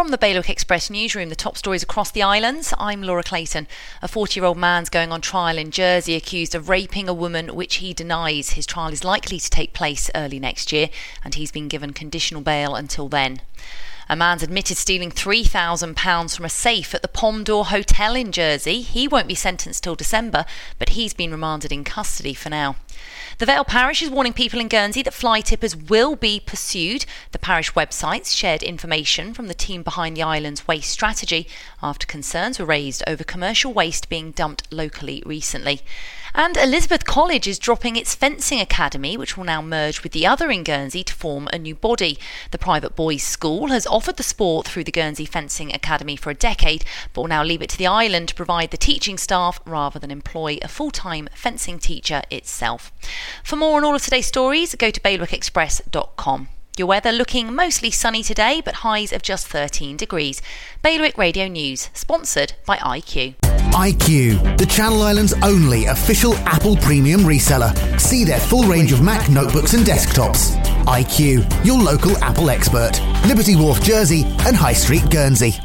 From the Bailiwick Express newsroom, the top stories across the islands. I'm Laura Clayton. A 40 year old man's going on trial in Jersey accused of raping a woman, which he denies. His trial is likely to take place early next year, and he's been given conditional bail until then. A man's admitted stealing £3,000 from a safe at the Pomme d'Or Hotel in Jersey. He won't be sentenced till December, but he's been remanded in custody for now. The Vale Parish is warning people in Guernsey that fly tippers will be pursued. The parish websites shared information from the team behind the island's waste strategy after concerns were raised over commercial waste being dumped locally recently. And Elizabeth College is dropping its fencing academy, which will now merge with the other in Guernsey to form a new body. The private boys' school has offered the sport through the Guernsey Fencing Academy for a decade, but will now leave it to the island to provide the teaching staff rather than employ a full time fencing teacher itself. For more on all of today's stories, go to bailiwickexpress.com. Your weather looking mostly sunny today, but highs of just 13 degrees. Bailiwick Radio News, sponsored by IQ. IQ, the Channel Islands' only official Apple premium reseller. See their full range of Mac notebooks and desktops. IQ, your local Apple expert. Liberty Wharf, Jersey, and High Street, Guernsey.